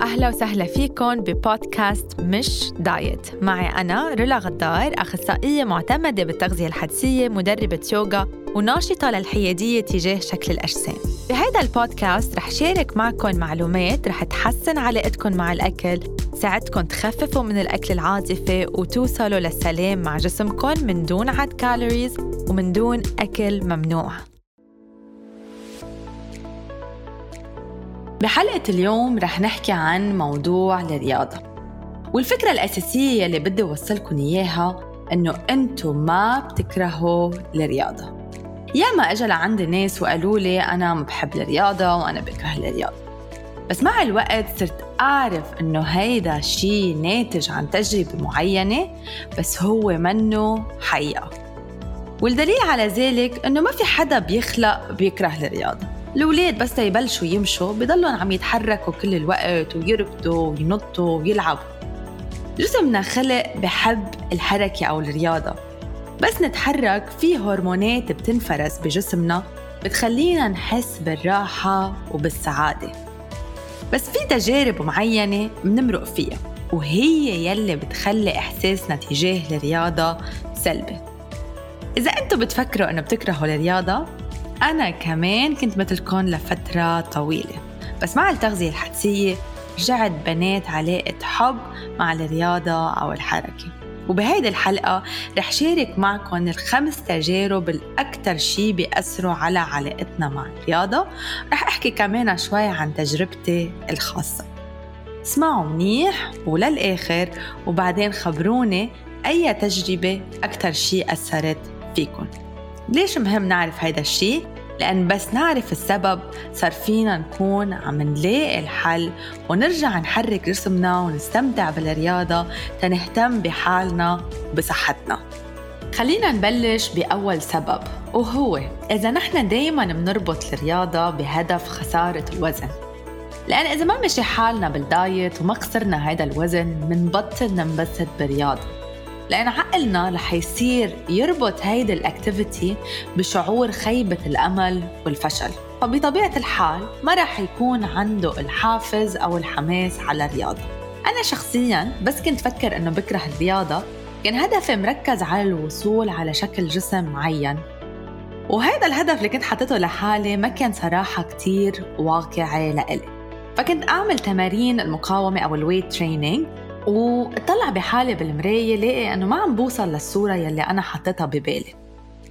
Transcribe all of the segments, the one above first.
وأهلا وسهلا فيكم ببودكاست مش diet. معي أنا رولا غدار أخصائية معتمدة بالتغذية الحدسية مدربة يوغا وناشطة للحيادية تجاه شكل الأجسام. بهذا البودكاست رح شارك معكم معلومات رح تحسن علاقتكم مع الأكل تساعدكم تخففوا من الأكل العاطفي وتوصلوا للسلام مع جسمكم من دون عد calories ومن دون أكل ممنوع. بحلقة اليوم رح نحكي عن موضوع الرياضة والفكرة الأساسية اللي بدي أوصلكم إياها إنه أنتم ما بتكرهوا الرياضة ياما اجى لعندي ناس وقالوا لي أنا ما بحب الرياضة وأنا بكره الرياضة. بس مع الوقت صرت أعرف إنه هيدا شيء ناتج عن تجربة معينة بس هو منه حقيقة. والدليل على ذلك إنه ما في حدا بيخلق بيكره الرياضة. الأولاد بس يبلشوا يمشوا بضلهم عم يتحركوا كل الوقت ويركضوا وينطوا ويلعبوا. جسمنا خلق بحب الحركة أو الرياضة. بس نتحرك في هرمونات بتنفرز بجسمنا بتخلينا نحس بالراحة وبالسعادة. بس في تجارب معينة بنمرق فيها وهي يلي بتخلي إحساسنا تجاه الرياضة سلبي. إذا أنتم بتفكروا إنه بتكرهوا الرياضة أنا كمان كنت مثلكم لفترة طويلة بس مع التغذية الحدسية رجعت بنات علاقة حب مع الرياضة أو الحركة. وبهيدي الحلقة رح شارك معكم الخمس تجارب الأكثر شي بيأثروا على علاقتنا مع الرياضة. رح أحكي كمان شوي عن تجربتي الخاصة. اسمعوا منيح وللآخر وبعدين خبروني أي تجربة أكثر شي أثرت فيكم ليش مهم نعرف هيدا الشي؟ لأن بس نعرف السبب صار فينا نكون عم نلاقي الحل ونرجع نحرك جسمنا ونستمتع بالرياضة تنهتم بحالنا وبصحتنا. خلينا نبلش بأول سبب وهو إذا نحن دايما بنربط الرياضة بهدف خسارة الوزن. لأن إذا ما مشي حالنا بال diet وما خسرنا هذا الوزن منبطل ننبسط بالرياضة. لأن عقلنا رح يصير يربط هيدي ال activity بشعور خيبة الأمل والفشل. فبطبيعة الحال ما رح يكون عنده الحافز أو الحماس على الرياضة. أنا شخصياً بس كنت فكر إنه بكره الرياضة كان هدفي مركز على الوصول على شكل جسم معين. وهذا الهدف اللي كنت حاطته لحالي ما كان صراحة كتير واقعي لإلي. فكنت أعمل تمارين المقاومة أو ال weight training وطلع بحالي بالمراية لاقي إنه ما عم بوصل للصورة يلي أنا حطيتها ببالي.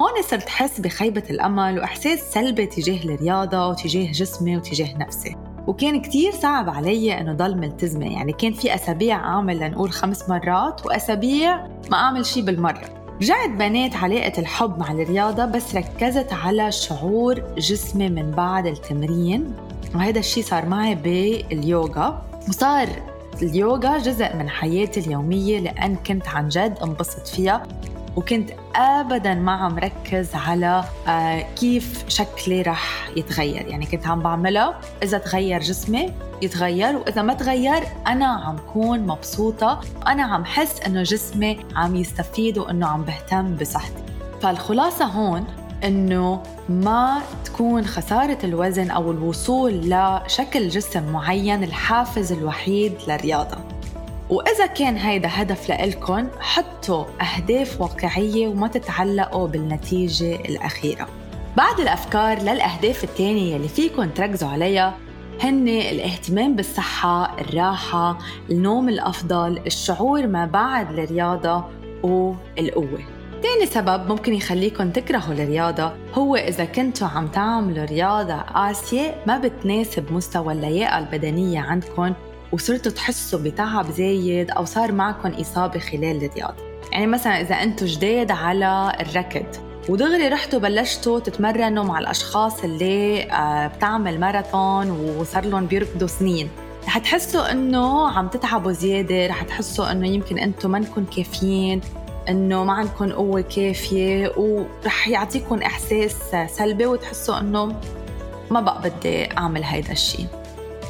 هون صرت حس بخيبة الأمل وإحساس سلبي تجاه الرياضة وتجاه جسمي وتجاه نفسي. وكان كتير صعب علي إنه ضل ملتزمة. يعني كان في أسابيع أعمل لنقول خمس مرات وأسابيع ما أعمل شي بالمرة. رجعت بنيت علاقة الحب مع الرياضة بس ركزت على شعور جسمي من بعد التمرين. وهذا الشي صار معي باليوغا. وصار اليوغا جزء من حياتي اليومية لأن كنت عن جد انبسط فيها وكنت ابدا ما عم ركز على آه، كيف شكلي رح يتغير. يعني كنت عم بعملها إذا تغير جسمي يتغير وإذا ما تغير أنا عم كون مبسوطة. وأنا عم حس إنه جسمي عم يستفيد وإنه عم بهتم بصحتي. فالخلاصة هون إنه ما تكون خسارة الوزن أو الوصول لشكل جسم معين الحافز الوحيد للرياضة. وإذا كان هيدا هدف لإلكن حطوا أهداف واقعية وما تتعلقوا بالنتيجة الأخيرة. بعض الأفكار للأهداف التانية اللي فيكن تركزوا عليها هن الاهتمام بالصحة، الراحة، النوم الأفضل، الشعور ما بعد الرياضة والقوة. تاني سبب ممكن يخليكم تكرهوا الرياضة هو إذا كنتوا عم تعملوا رياضة قاسية ما بتناسب مستوى اللياقة البدنية عندكم وصرتوا تحسوا بتعب زايد أو صار معكم إصابة خلال الرياضة. يعني مثلا إذا أنتوا جداد على الركض ودغري رحتوا بلشتوا تتمرنوا مع الأشخاص اللي آه، بتعمل ماراثون وصار لهم بيركضوا سنين. رح تحسوا إنه عم تتعبوا زيادة رح تحسوا إنه يمكن أنتم منكم كافيين. إنه ما عندكم قوة كافية ورح يعطيكم إحساس سلبي وتحسوا إنه ما بقى بدي أعمل هيدا الشيء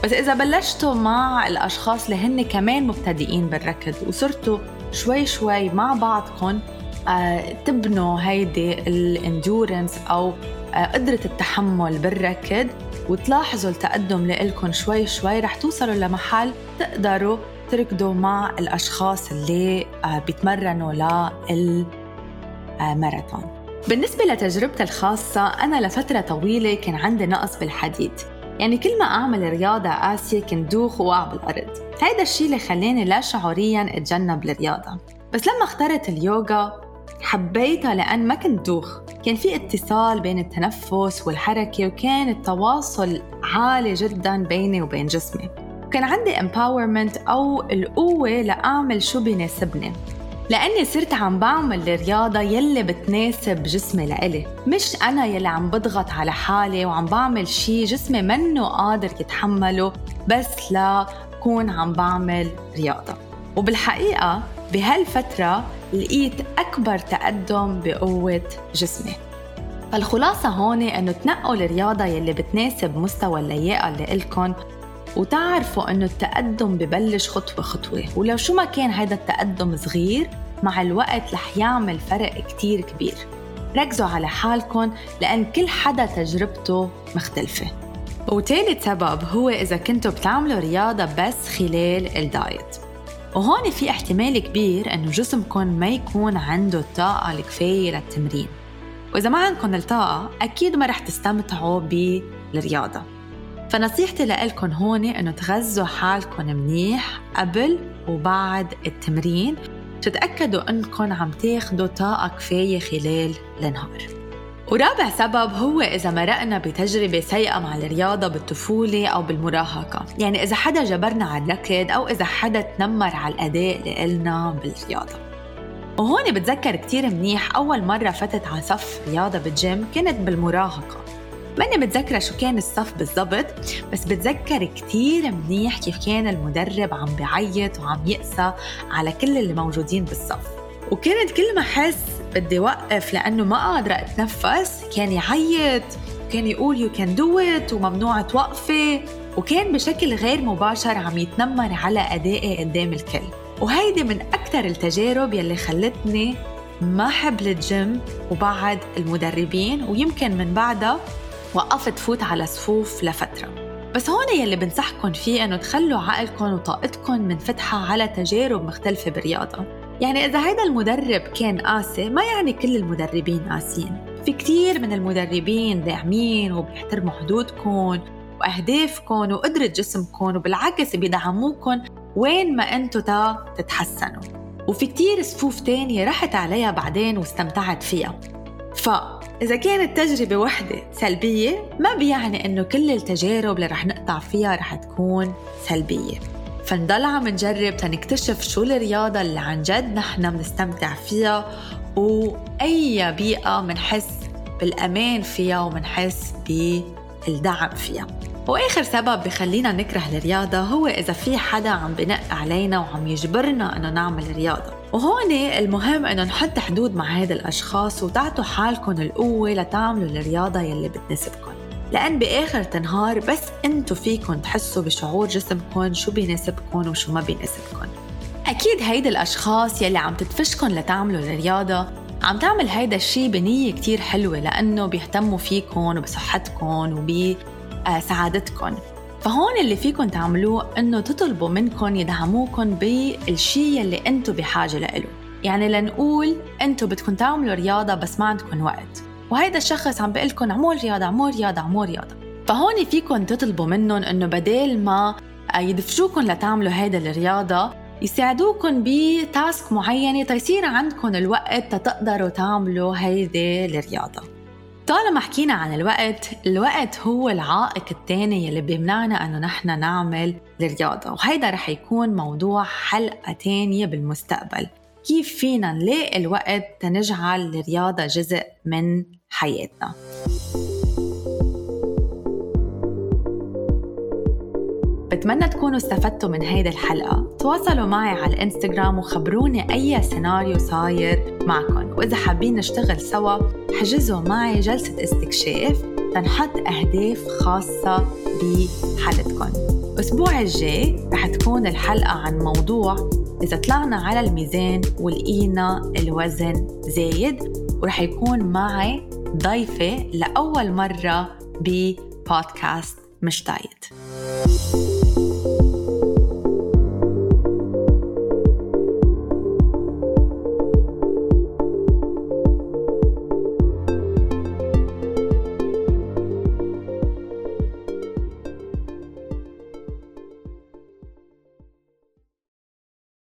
بس إذا بلشتوا مع الأشخاص اللي هن كمان مبتدئين بالركض وصرتوا شوي شوي مع بعضكم آه، تبنوا هيدي الاندورنس أو آه، قدرة التحمل بالركض وتلاحظوا التقدم لإلكم شوي شوي رح توصلوا لمحل تقدروا تركضوا مع الأشخاص اللي آه، بيتمرنوا للماراثون بالنسبة لتجربتي الخاصة أنا لفترة طويلة كان عندي نقص بالحديد. يعني كل ما أعمل رياضة قاسية كنت دوخ ووقع بالأرض. هيدا الشيء اللي خلاني لا شعوريا أتجنب الرياضة بس لما اخترت اليوغا حبيتها لأن ما كنت دوخ. كان في اتصال بين التنفس والحركة وكان التواصل عالي جدا بيني وبين جسمي. وكان عندي empowerment أو القوة لأعمل شو بيناسبني لأني صرت عم بعمل الرياضة يلي بتناسب جسمي لإلي. مش أنا يلي عم بضغط على حالي وعم بعمل شي جسمي منه قادر يتحمله بس لا كون عم بعمل رياضة. وبالحقيقة بهالفترة لقيت أكبر تقدم بقوة جسمي. فالخلاصة هون إنه تنقوا الرياضة يلي بتناسب مستوى اللياقة اللي إلكن وتعرفوا إنه التقدم ببلش خطوة خطوة. ولو شو ما كان هذا التقدم صغير مع الوقت رح يعمل فرق كتير كبير. ركزوا على حالكم لأن كل حدا تجربته مختلفة. وتالت سبب هو إذا كنتوا بتعملوا رياضة بس خلال الدايت. وهون في احتمال كبير إنه جسمكم ما يكون عنده الطاقة الكفاية للتمرين. وإذا ما عندكم الطاقة أكيد ما رح تستمتعوا بالرياضة. فنصيحتي لكم هون إنه تغذوا حالكم منيح قبل وبعد التمرين. تتأكدوا إنكم عم تاخدوا طاقة كفاية خلال النهار. ورابع سبب هو إذا مرقنا بتجربة سيئة مع الرياضة بالطفولة أو بالمراهقة. يعني إذا حدا جبرنا على الركض أو إذا حدا تنمر على الأداء اللي قلنا بالرياضة. وهون بتذكر كتير منيح أول مرة فتت على صف رياضة بالجيم كانت بالمراهقة. ماني متذكرة شو كان الصف بالضبط بس بتذكر كتير منيح كيف كان المدرب عم بيعيط وعم يقسى على كل اللي موجودين بالصف. وكانت كل ما أحس بدي وقف لأنه ما قادرة أتنفس كان يعيط كان يقول you can do it وممنوع توقفي وكان بشكل غير مباشر عم يتنمر على أدائي قدام الكل. وهيدي من أكثر التجارب يلي خلتني ما حب الجيم وبعد المدربين ويمكن من بعدها وقفت فوت على صفوف لفترة. بس هون يلي بنصحكم فيه إنه تخلوا عقلكم وطاقتكم منفتحة على تجارب مختلفة بالرياضة. يعني إذا هيدا المدرب كان قاسي ما يعني كل المدربين قاسيين. في كتير من المدربين داعمين وبيحترموا حدودكم وأهدافكم وقدرة جسمكم وبالعكس بيدعموكم وين ما أنتو تا تتحسنوا. وفي كتير صفوف تانية رحت عليها بعدين واستمتعت فيها. فإذا كانت تجربة وحدة سلبية ما بيعني إنه كل التجارب اللي رح نقطع فيها رح تكون سلبية. فنضل عم نجرب تنكتشف شو الرياضة اللي عن جد نحن بنستمتع فيها وأي بيئة منحس بالأمان فيها ومنحس بالدعم فيها. وآخر سبب بخلينا نكره الرياضة هو إذا في حدا عم بنق علينا وعم يجبرنا إنه نعمل رياضة. وهون المهم إنه نحط حدود مع هيدا الأشخاص وتعطوا حالكم القوة لتعملوا الرياضة يلي بتناسبكم. لأن بآخر النهار بس أنتوا فيكم تحسوا بشعور جسمكم شو بيناسبكم وشو ما بيناسبكم. أكيد هيدا الأشخاص يلي عم تدفشكم لتعملوا الرياضة عم تعمل هيدا الشيء بنية كتير حلوة لأنه بيهتموا فيكم وبصحتكم وب آه، فهون اللي فيكم تعملوه إنه تطلبوا منكم يدعموكم بالشيء اللي أنتم بحاجة له يعني لنقول أنتم بدكم تعملوا رياضة بس ما عندكم وقت. وهيدا الشخص عم بيقول لكم اعملوا رياضة اعملوا رياضة اعملوا رياضة. فهون فيكم تطلبوا منهم إنه بدل ما آه، يدفشوكم لتعملوا هيدا الرياضة يساعدوكم بتاسك معينة تيصير عندكم الوقت تتقدروا تعملوا هيدي الرياضة. طالما حكينا عن الوقت الوقت هو العائق الثاني يلي بيمنعنا إنه نحن نعمل الرياضة وهيدا رح يكون موضوع حلقة تانية بالمستقبل. كيف فينا نلاقي الوقت تنجعل الرياضة جزء من حياتنا؟ بتمنى تكونوا استفدتوا من هيدي الحلقة. تواصلوا معي على الإنستغرام وخبروني أي سيناريو صاير معكم. وإذا حابين نشتغل سوا حجزوا معي جلسة استكشاف تنحط أهداف خاصة بحالتكم الأسبوع الجاي رح تكون الحلقة عن موضوع إذا طلعنا على الميزان ولقينا الوزن زايد ورح يكون معي ضيفة لأول مرة ببودكاست مش دايت